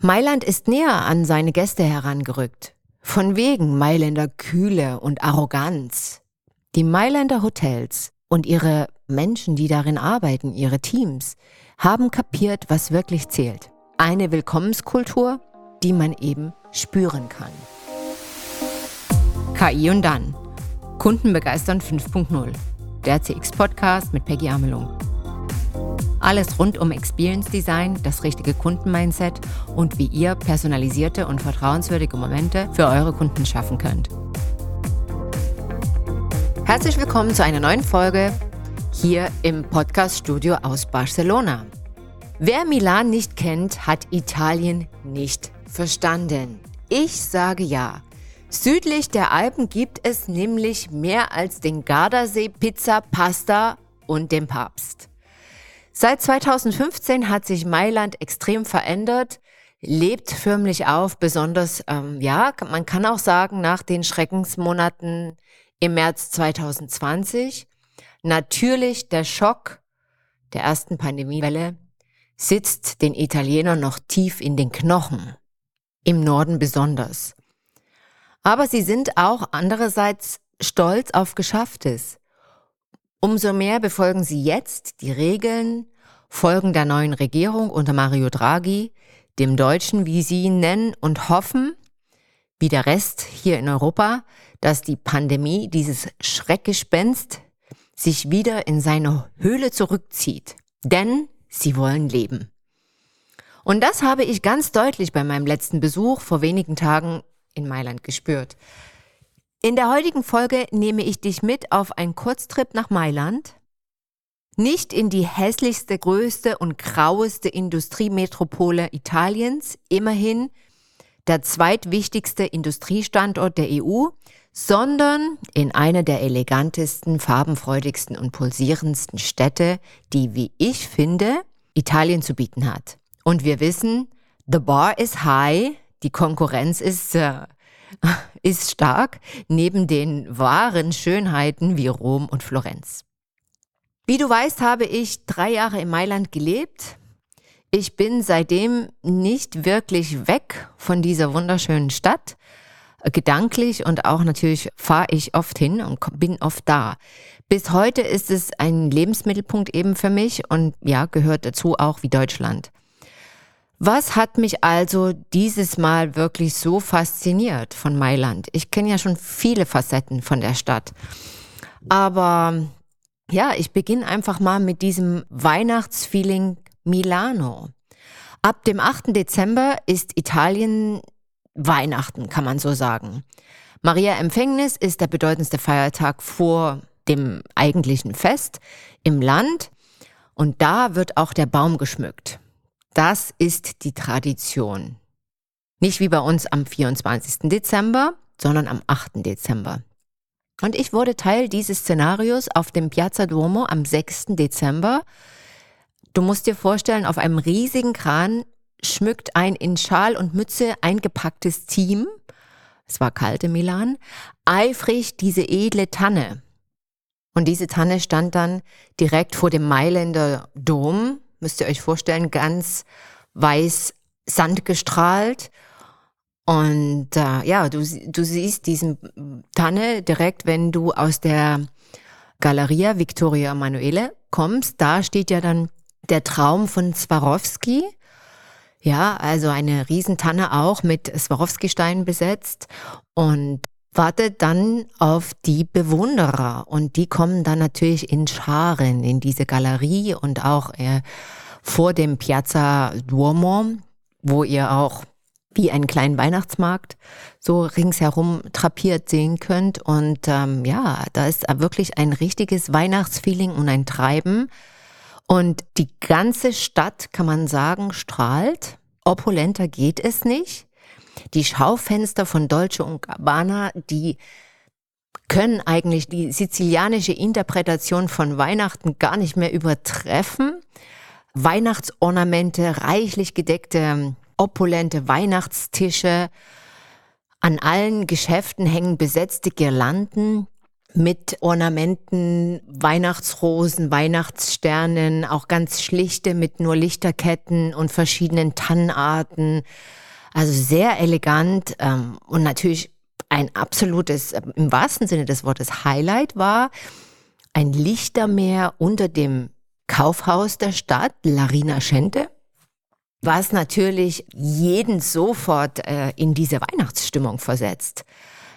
Mailand ist näher an seine Gäste herangerückt. Von wegen Mailänder Kühle und Arroganz. Die Mailänder Hotels und ihre Menschen, die darin arbeiten, ihre Teams, haben kapiert, was wirklich zählt. Eine Willkommenskultur, die man eben spüren kann. KI und dann. Kunden begeistern 5.0. Der CX-Podcast mit Peggy Amelung. Alles rund um Experience Design, das richtige Kundenmindset und wie ihr personalisierte und vertrauenswürdige Momente für eure Kunden schaffen könnt. Herzlich willkommen zu einer neuen Folge hier im Podcast-Studio aus Barcelona. Wer Milan nicht kennt, hat Italien nicht verstanden. Ich sage ja. Südlich der Alpen gibt es nämlich mehr als den Gardasee, Pizza, Pasta und den Papst. Seit 2015 hat sich Mailand extrem verändert, lebt förmlich auf, besonders, ähm, ja, man kann auch sagen, nach den Schreckensmonaten im März 2020. Natürlich der Schock der ersten Pandemiewelle sitzt den Italienern noch tief in den Knochen, im Norden besonders. Aber sie sind auch andererseits stolz auf Geschafftes. Umso mehr befolgen sie jetzt die Regeln, folgen der neuen Regierung unter Mario Draghi, dem Deutschen, wie sie ihn nennen, und hoffen, wie der Rest hier in Europa, dass die Pandemie, dieses Schreckgespenst, sich wieder in seine Höhle zurückzieht. Denn sie wollen leben. Und das habe ich ganz deutlich bei meinem letzten Besuch vor wenigen Tagen in Mailand gespürt. In der heutigen Folge nehme ich dich mit auf einen Kurztrip nach Mailand. Nicht in die hässlichste, größte und graueste Industriemetropole Italiens, immerhin der zweitwichtigste Industriestandort der EU, sondern in eine der elegantesten, farbenfreudigsten und pulsierendsten Städte, die, wie ich finde, Italien zu bieten hat. Und wir wissen, the bar is high, die Konkurrenz ist äh, ist stark neben den wahren Schönheiten wie Rom und Florenz. Wie du weißt, habe ich drei Jahre in Mailand gelebt. Ich bin seitdem nicht wirklich weg von dieser wunderschönen Stadt. Gedanklich und auch natürlich fahre ich oft hin und bin oft da. Bis heute ist es ein Lebensmittelpunkt eben für mich und ja, gehört dazu auch wie Deutschland. Was hat mich also dieses Mal wirklich so fasziniert von Mailand? Ich kenne ja schon viele Facetten von der Stadt. Aber ja, ich beginne einfach mal mit diesem Weihnachtsfeeling Milano. Ab dem 8. Dezember ist Italien Weihnachten, kann man so sagen. Maria Empfängnis ist der bedeutendste Feiertag vor dem eigentlichen Fest im Land und da wird auch der Baum geschmückt. Das ist die Tradition. Nicht wie bei uns am 24. Dezember, sondern am 8. Dezember. Und ich wurde Teil dieses Szenarios auf dem Piazza Duomo am 6. Dezember. Du musst dir vorstellen, auf einem riesigen Kran schmückt ein in Schal und Mütze eingepacktes Team, es war kalt in Milan, eifrig diese edle Tanne. Und diese Tanne stand dann direkt vor dem Mailänder Dom, müsst ihr euch vorstellen, ganz weiß Sand gestrahlt. Und äh, ja, du, du siehst diesen Tanne direkt, wenn du aus der Galeria Victoria Emanuele kommst. Da steht ja dann der Traum von Swarovski. Ja, also eine Riesentanne auch mit Swarovski-Steinen besetzt und wartet dann auf die Bewunderer und die kommen dann natürlich in Scharen in diese Galerie und auch äh, vor dem Piazza Duomo, wo ihr auch wie einen kleinen Weihnachtsmarkt so ringsherum trapiert sehen könnt. Und ähm, ja, da ist wirklich ein richtiges Weihnachtsfeeling und ein Treiben. Und die ganze Stadt, kann man sagen, strahlt. Opulenter geht es nicht. Die Schaufenster von Dolce und Gabbana, die können eigentlich die sizilianische Interpretation von Weihnachten gar nicht mehr übertreffen. Weihnachtsornamente, reichlich gedeckte, opulente Weihnachtstische. An allen Geschäften hängen besetzte Girlanden. mit Ornamenten, Weihnachtsrosen, Weihnachtssternen, auch ganz schlichte mit nur Lichterketten und verschiedenen Tannenarten. Also sehr elegant ähm, und natürlich ein absolutes, im wahrsten Sinne des Wortes, Highlight war ein Lichtermeer unter dem Kaufhaus der Stadt, Larina Schente, was natürlich jeden sofort äh, in diese Weihnachtsstimmung versetzt.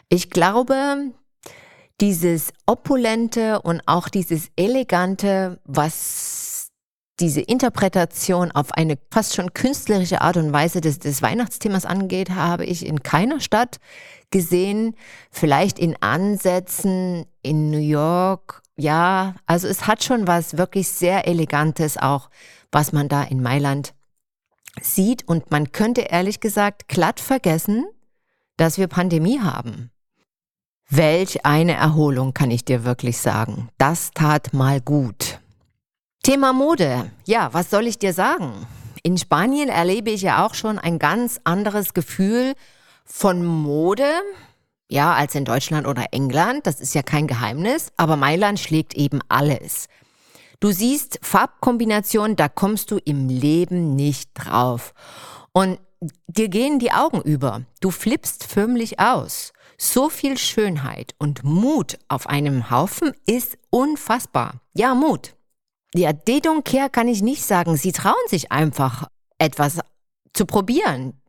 Ich glaube, dieses opulente und auch dieses elegante, was diese Interpretation auf eine fast schon künstlerische Art und Weise des, des Weihnachtsthemas angeht, habe ich in keiner Stadt gesehen. Vielleicht in Ansätzen in New York. Ja, also es hat schon was wirklich sehr Elegantes auch, was man da in Mailand sieht. Und man könnte ehrlich gesagt glatt vergessen, dass wir Pandemie haben. Welch eine Erholung, kann ich dir wirklich sagen. Das tat mal gut. Thema Mode. Ja, was soll ich dir sagen? In Spanien erlebe ich ja auch schon ein ganz anderes Gefühl von Mode, ja, als in Deutschland oder England. Das ist ja kein Geheimnis. Aber Mailand schlägt eben alles. Du siehst Farbkombinationen, da kommst du im Leben nicht drauf. Und dir gehen die Augen über. Du flippst förmlich aus. So viel Schönheit und Mut auf einem Haufen ist unfassbar. Ja, Mut. Ja, Dedonkehr kann ich nicht sagen. Sie trauen sich einfach, etwas zu probieren.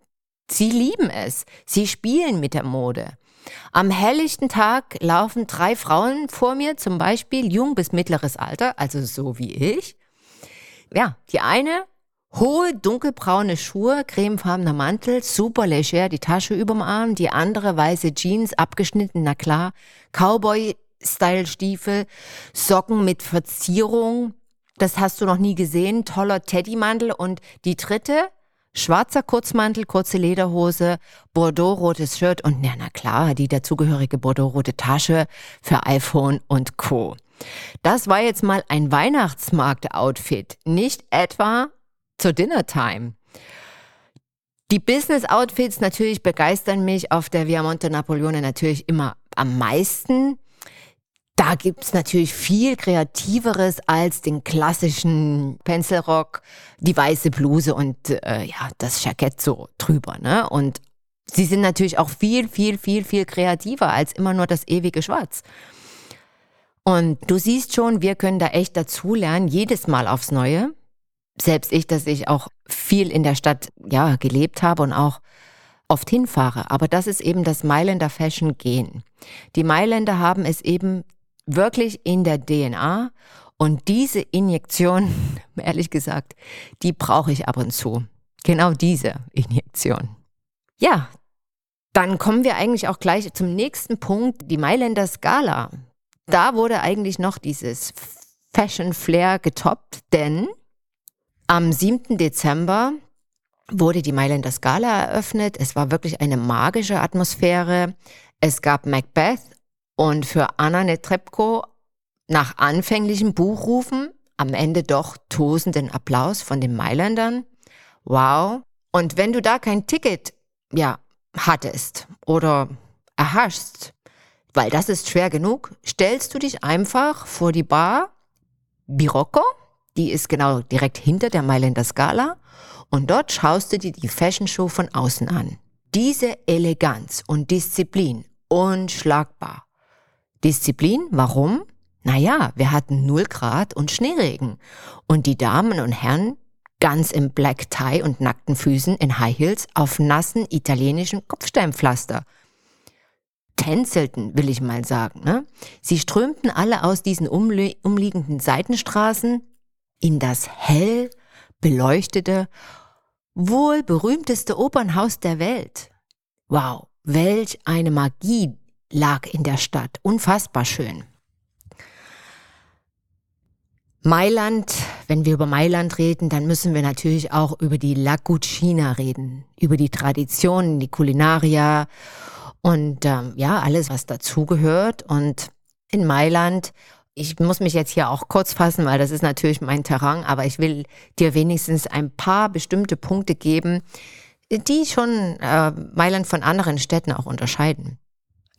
Sie lieben es. Sie spielen mit der Mode. Am helllichten Tag laufen drei Frauen vor mir, zum Beispiel jung bis mittleres Alter, also so wie ich. Ja, die eine Hohe dunkelbraune Schuhe, cremefarbener Mantel, super leger, die Tasche überm Arm, die andere weiße Jeans, abgeschnitten, na klar, Cowboy-Style-Stiefel, Socken mit Verzierung, das hast du noch nie gesehen, toller Teddymantel und die dritte, schwarzer Kurzmantel, kurze Lederhose, Bordeaux-rotes Shirt und na, na klar, die dazugehörige Bordeaux-rote Tasche für iPhone und Co. Das war jetzt mal ein Weihnachtsmarkt-Outfit, nicht etwa zur Dinnertime. Die Business-Outfits natürlich begeistern mich auf der Viamonte Napoleone natürlich immer am meisten. Da gibt's natürlich viel Kreativeres als den klassischen Pencilrock, die weiße Bluse und äh, ja, das Jackett so drüber. Ne? Und sie sind natürlich auch viel, viel, viel, viel kreativer als immer nur das ewige Schwarz. Und du siehst schon, wir können da echt dazulernen, jedes Mal aufs Neue selbst ich, dass ich auch viel in der Stadt ja gelebt habe und auch oft hinfahre. Aber das ist eben das Mailänder Fashion Gen. Die Mailänder haben es eben wirklich in der DNA und diese Injektion, ehrlich gesagt, die brauche ich ab und zu. Genau diese Injektion. Ja, dann kommen wir eigentlich auch gleich zum nächsten Punkt, die Mailänder Skala. Da wurde eigentlich noch dieses Fashion Flair getoppt, denn am 7. Dezember wurde die Mailänder Skala eröffnet. Es war wirklich eine magische Atmosphäre. Es gab Macbeth und für Anna Netrebko nach anfänglichen Buchrufen am Ende doch tosenden Applaus von den Mailändern. Wow. Und wenn du da kein Ticket, ja, hattest oder erhaschst, weil das ist schwer genug, stellst du dich einfach vor die Bar Birocco die ist genau direkt hinter der Mailänder Scala und dort schaust du dir die Fashion Show von außen an. Diese Eleganz und Disziplin, unschlagbar. Disziplin, warum? Naja, wir hatten 0 Grad und Schneeregen. Und die Damen und Herren ganz im Black Tie und nackten Füßen in High Heels auf nassen italienischen Kopfsteinpflaster. Tänzelten, will ich mal sagen. Ne? Sie strömten alle aus diesen umliegenden Seitenstraßen in das hell beleuchtete, wohl berühmteste Opernhaus der Welt. Wow, welch eine Magie lag in der Stadt. Unfassbar schön. Mailand, wenn wir über Mailand reden, dann müssen wir natürlich auch über die La Cucina reden, über die Traditionen, die Kulinaria und ähm, ja, alles, was dazugehört. Und in Mailand ich muss mich jetzt hier auch kurz fassen, weil das ist natürlich mein Terrain, aber ich will dir wenigstens ein paar bestimmte Punkte geben, die schon äh, Mailand von anderen Städten auch unterscheiden.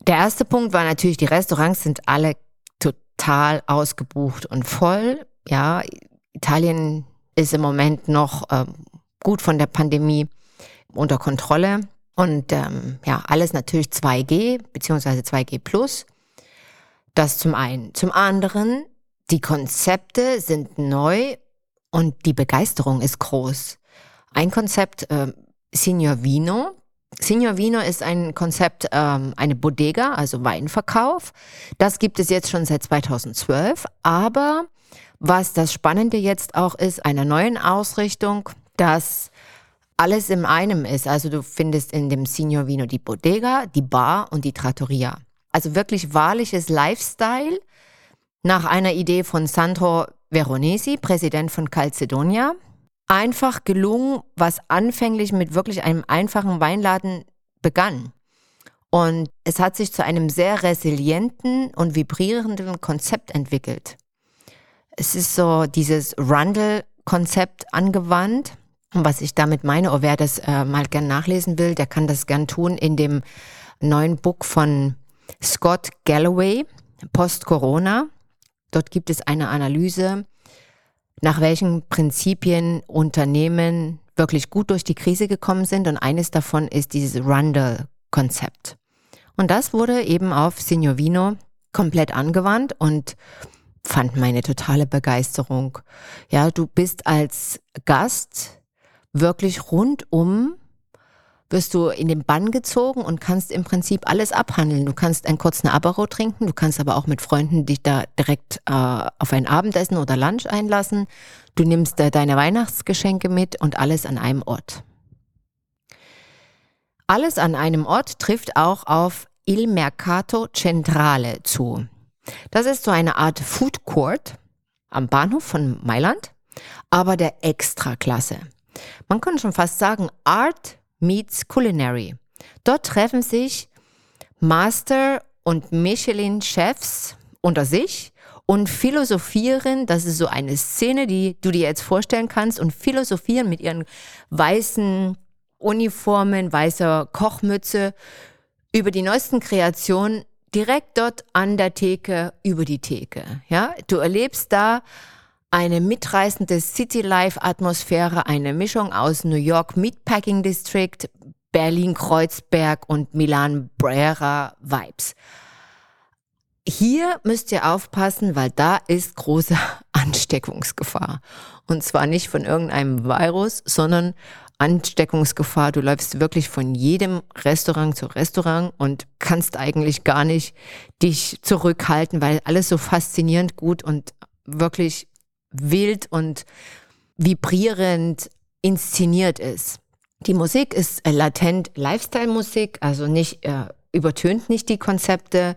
Der erste Punkt war natürlich, die Restaurants sind alle total ausgebucht und voll. Ja, Italien ist im Moment noch äh, gut von der Pandemie unter Kontrolle. Und ähm, ja, alles natürlich 2G beziehungsweise 2G Plus. Das zum einen. Zum anderen, die Konzepte sind neu und die Begeisterung ist groß. Ein Konzept, äh, Signor Vino. Signor Vino ist ein Konzept, ähm, eine Bodega, also Weinverkauf. Das gibt es jetzt schon seit 2012. Aber was das Spannende jetzt auch ist, einer neuen Ausrichtung, dass alles in einem ist. Also du findest in dem Signor Vino die Bodega, die Bar und die Trattoria. Also wirklich wahrliches Lifestyle nach einer Idee von Sandro Veronesi, Präsident von Calcedonia. Einfach gelungen, was anfänglich mit wirklich einem einfachen Weinladen begann. Und es hat sich zu einem sehr resilienten und vibrierenden Konzept entwickelt. Es ist so dieses Rundle-Konzept angewandt und was ich damit meine, oder wer das äh, mal gern nachlesen will, der kann das gern tun in dem neuen Buch von Scott Galloway, Post-Corona. Dort gibt es eine Analyse, nach welchen Prinzipien Unternehmen wirklich gut durch die Krise gekommen sind. Und eines davon ist dieses Rundle-Konzept. Und das wurde eben auf Signor Vino komplett angewandt und fand meine totale Begeisterung. Ja, du bist als Gast wirklich rundum wirst du in den Bann gezogen und kannst im Prinzip alles abhandeln. Du kannst einen kurzen Apero trinken, du kannst aber auch mit Freunden dich da direkt äh, auf ein Abendessen oder Lunch einlassen. Du nimmst äh, deine Weihnachtsgeschenke mit und alles an einem Ort. Alles an einem Ort trifft auch auf Il Mercato Centrale zu. Das ist so eine Art Food Court am Bahnhof von Mailand, aber der Extraklasse. Man kann schon fast sagen, Art meets Culinary. Dort treffen sich Master- und Michelin-Chefs unter sich und philosophieren, das ist so eine Szene, die du dir jetzt vorstellen kannst, und philosophieren mit ihren weißen Uniformen, weißer Kochmütze über die neuesten Kreationen direkt dort an der Theke über die Theke. Ja, du erlebst da eine mitreißende City-Life-Atmosphäre, eine Mischung aus New York Meatpacking District, Berlin Kreuzberg und Milan Brera Vibes. Hier müsst ihr aufpassen, weil da ist große Ansteckungsgefahr. Und zwar nicht von irgendeinem Virus, sondern Ansteckungsgefahr. Du läufst wirklich von jedem Restaurant zu Restaurant und kannst eigentlich gar nicht dich zurückhalten, weil alles so faszinierend gut und wirklich wild und vibrierend inszeniert ist. Die Musik ist äh, latent Lifestyle-Musik, also nicht, äh, übertönt nicht die Konzepte.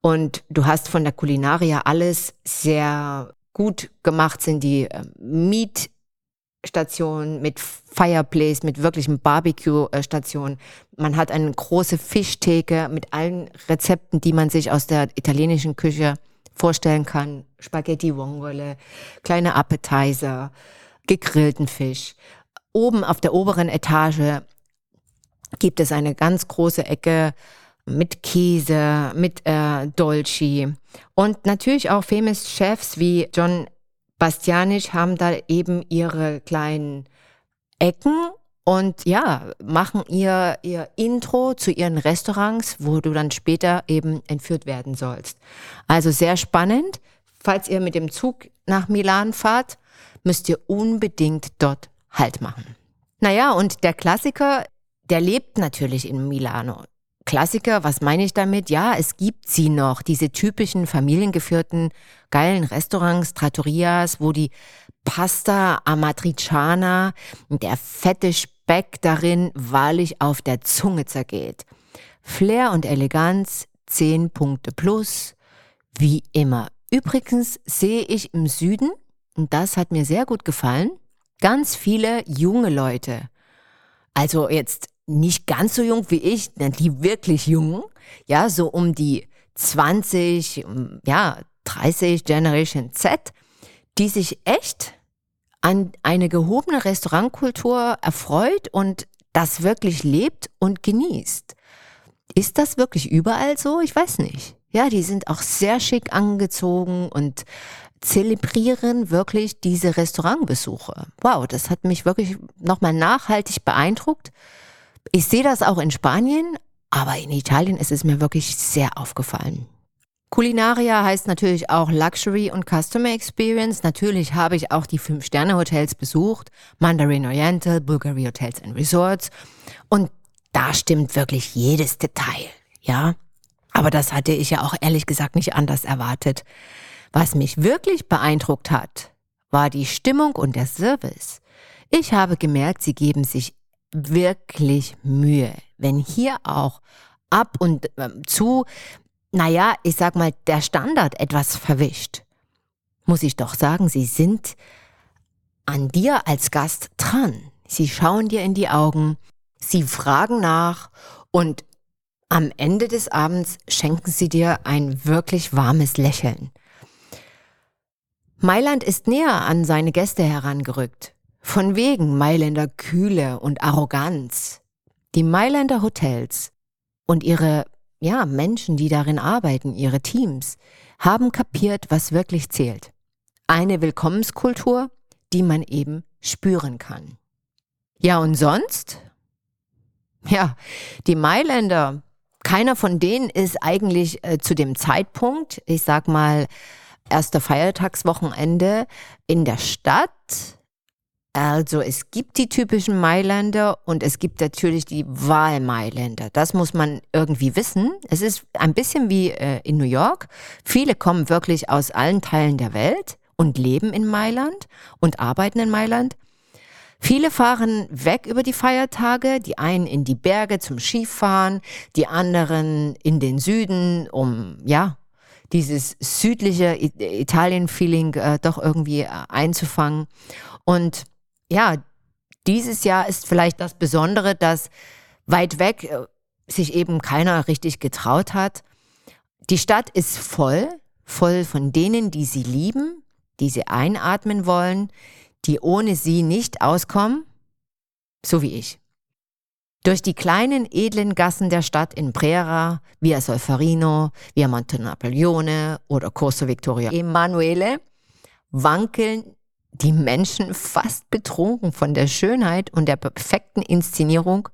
Und du hast von der Kulinaria alles sehr gut gemacht, sind die äh, Meat-Stationen mit Fireplace, mit wirklichem Barbecue-Station. Man hat eine große Fischtheke mit allen Rezepten, die man sich aus der italienischen Küche vorstellen kann. Spaghetti Vongole, kleine Appetizer, gegrillten Fisch. Oben auf der oberen Etage gibt es eine ganz große Ecke mit Käse, mit äh, Dolci. Und natürlich auch famous Chefs wie John Bastianich haben da eben ihre kleinen Ecken und ja, machen ihr, ihr Intro zu ihren Restaurants, wo du dann später eben entführt werden sollst. Also sehr spannend. Falls ihr mit dem Zug nach Milan fahrt, müsst ihr unbedingt dort Halt machen. Naja, und der Klassiker, der lebt natürlich in Milano. Klassiker, was meine ich damit? Ja, es gibt sie noch, diese typischen familiengeführten geilen Restaurants, Trattorias, wo die Pasta Amatriciana, der fette Speck darin wahrlich auf der Zunge zergeht. Flair und Eleganz, 10 Punkte plus, wie immer. Übrigens sehe ich im Süden, und das hat mir sehr gut gefallen, ganz viele junge Leute. Also jetzt nicht ganz so jung wie ich, die wirklich jungen, ja, so um die 20, ja, 30 Generation Z, die sich echt an eine gehobene Restaurantkultur erfreut und das wirklich lebt und genießt. ist das wirklich überall so? Ich weiß nicht. Ja, die sind auch sehr schick angezogen und zelebrieren wirklich diese Restaurantbesuche. Wow, das hat mich wirklich nochmal nachhaltig beeindruckt. Ich sehe das auch in Spanien, aber in Italien ist es mir wirklich sehr aufgefallen. Culinaria heißt natürlich auch Luxury und Customer Experience. Natürlich habe ich auch die Fünf-Sterne-Hotels besucht, Mandarin Oriental, Bulgari Hotels and Resorts. Und da stimmt wirklich jedes Detail, ja. Aber das hatte ich ja auch ehrlich gesagt nicht anders erwartet. Was mich wirklich beeindruckt hat, war die Stimmung und der Service. Ich habe gemerkt, sie geben sich wirklich Mühe. Wenn hier auch ab und äh, zu naja, ich sag mal, der Standard etwas verwischt, muss ich doch sagen, sie sind an dir als Gast dran. Sie schauen dir in die Augen, sie fragen nach und am Ende des Abends schenken sie dir ein wirklich warmes Lächeln. Mailand ist näher an seine Gäste herangerückt. Von wegen Mailänder Kühle und Arroganz. Die Mailänder Hotels und ihre ja, Menschen, die darin arbeiten, ihre Teams, haben kapiert, was wirklich zählt. Eine Willkommenskultur, die man eben spüren kann. Ja, und sonst? Ja, die Mailänder, keiner von denen ist eigentlich äh, zu dem Zeitpunkt, ich sag mal, erster Feiertagswochenende in der Stadt also es gibt die typischen Mailänder und es gibt natürlich die Wahlmailänder. Das muss man irgendwie wissen. Es ist ein bisschen wie äh, in New York. Viele kommen wirklich aus allen Teilen der Welt und leben in Mailand und arbeiten in Mailand. Viele fahren weg über die Feiertage, die einen in die Berge zum Skifahren, die anderen in den Süden, um ja dieses südliche Italien-Feeling äh, doch irgendwie äh, einzufangen. Und ja, dieses Jahr ist vielleicht das Besondere, dass weit weg äh, sich eben keiner richtig getraut hat. Die Stadt ist voll, voll von denen, die sie lieben, die sie einatmen wollen, die ohne sie nicht auskommen, so wie ich. Durch die kleinen edlen Gassen der Stadt in Brera, via Solferino, via Monte Napoleone oder Corso Vittorio Emanuele wankeln die Menschen fast betrunken von der Schönheit und der perfekten Inszenierung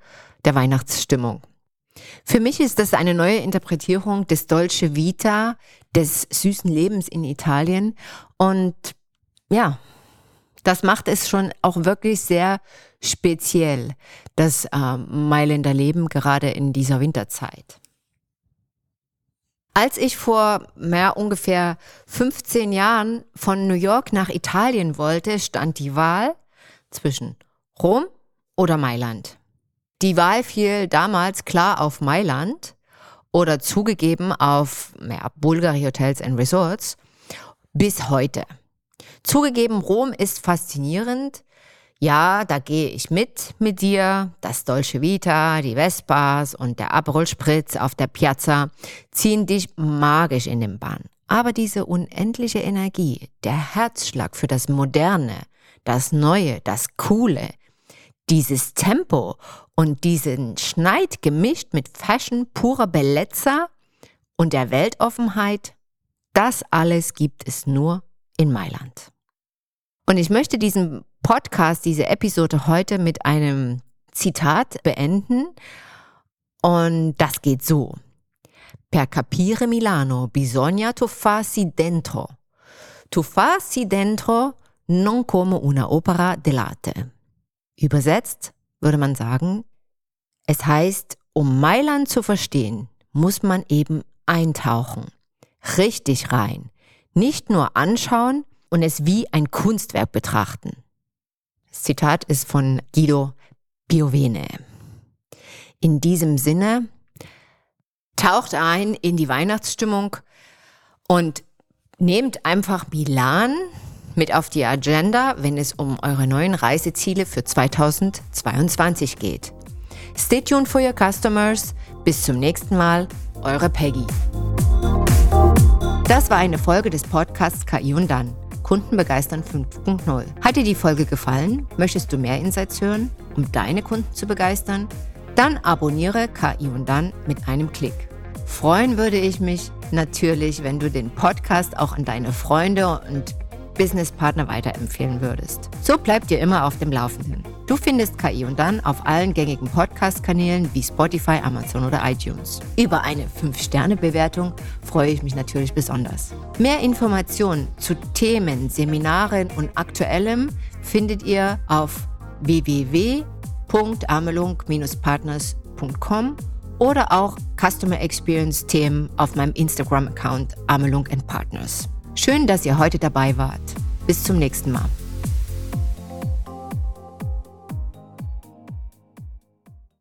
der Weihnachtsstimmung. Für mich ist das eine neue Interpretierung des Dolce Vita, des süßen Lebens in Italien. Und ja, das macht es schon auch wirklich sehr speziell, das äh, Mailänder Leben gerade in dieser Winterzeit. Als ich vor mehr ungefähr 15 Jahren von New York nach Italien wollte, stand die Wahl zwischen Rom oder Mailand. Die Wahl fiel damals klar auf Mailand oder zugegeben auf ja, Bulgari Hotels and Resorts bis heute. Zugegeben, Rom ist faszinierend, ja, da gehe ich mit mit dir. Das Dolce Vita, die Vespas und der Aperol Spritz auf der Piazza ziehen dich magisch in den Bann. Aber diese unendliche Energie, der Herzschlag für das Moderne, das Neue, das Coole, dieses Tempo und diesen Schneid gemischt mit Fashion purer Bellezza und der Weltoffenheit, das alles gibt es nur in Mailand. Und ich möchte diesen Podcast, diese Episode heute mit einem Zitat beenden. Und das geht so. Per capire Milano bisogna tuffarsi dentro. Tuffarsi dentro non come una opera dell'arte. Übersetzt würde man sagen, es heißt, um Mailand zu verstehen, muss man eben eintauchen, richtig rein, nicht nur anschauen und es wie ein Kunstwerk betrachten. Das Zitat ist von Guido Piovene. In diesem Sinne, taucht ein in die Weihnachtsstimmung und nehmt einfach Milan mit auf die Agenda, wenn es um eure neuen Reiseziele für 2022 geht. Stay tuned for your customers. Bis zum nächsten Mal, eure Peggy. Das war eine Folge des Podcasts KI und dann. Kunden begeistern 5.0. Hat dir die Folge gefallen? Möchtest du mehr Insights hören, um deine Kunden zu begeistern? Dann abonniere KI und dann mit einem Klick. Freuen würde ich mich natürlich, wenn du den Podcast auch an deine Freunde und Businesspartner weiterempfehlen würdest. So bleibt ihr immer auf dem Laufenden. Du findest KI und dann auf allen gängigen Podcast-Kanälen wie Spotify, Amazon oder iTunes. Über eine 5-Sterne-Bewertung freue ich mich natürlich besonders. Mehr Informationen zu Themen, Seminaren und Aktuellem findet ihr auf www.amelung-partners.com oder auch Customer Experience Themen auf meinem Instagram-Account Amelung Partners. Schön, dass ihr heute dabei wart. Bis zum nächsten Mal.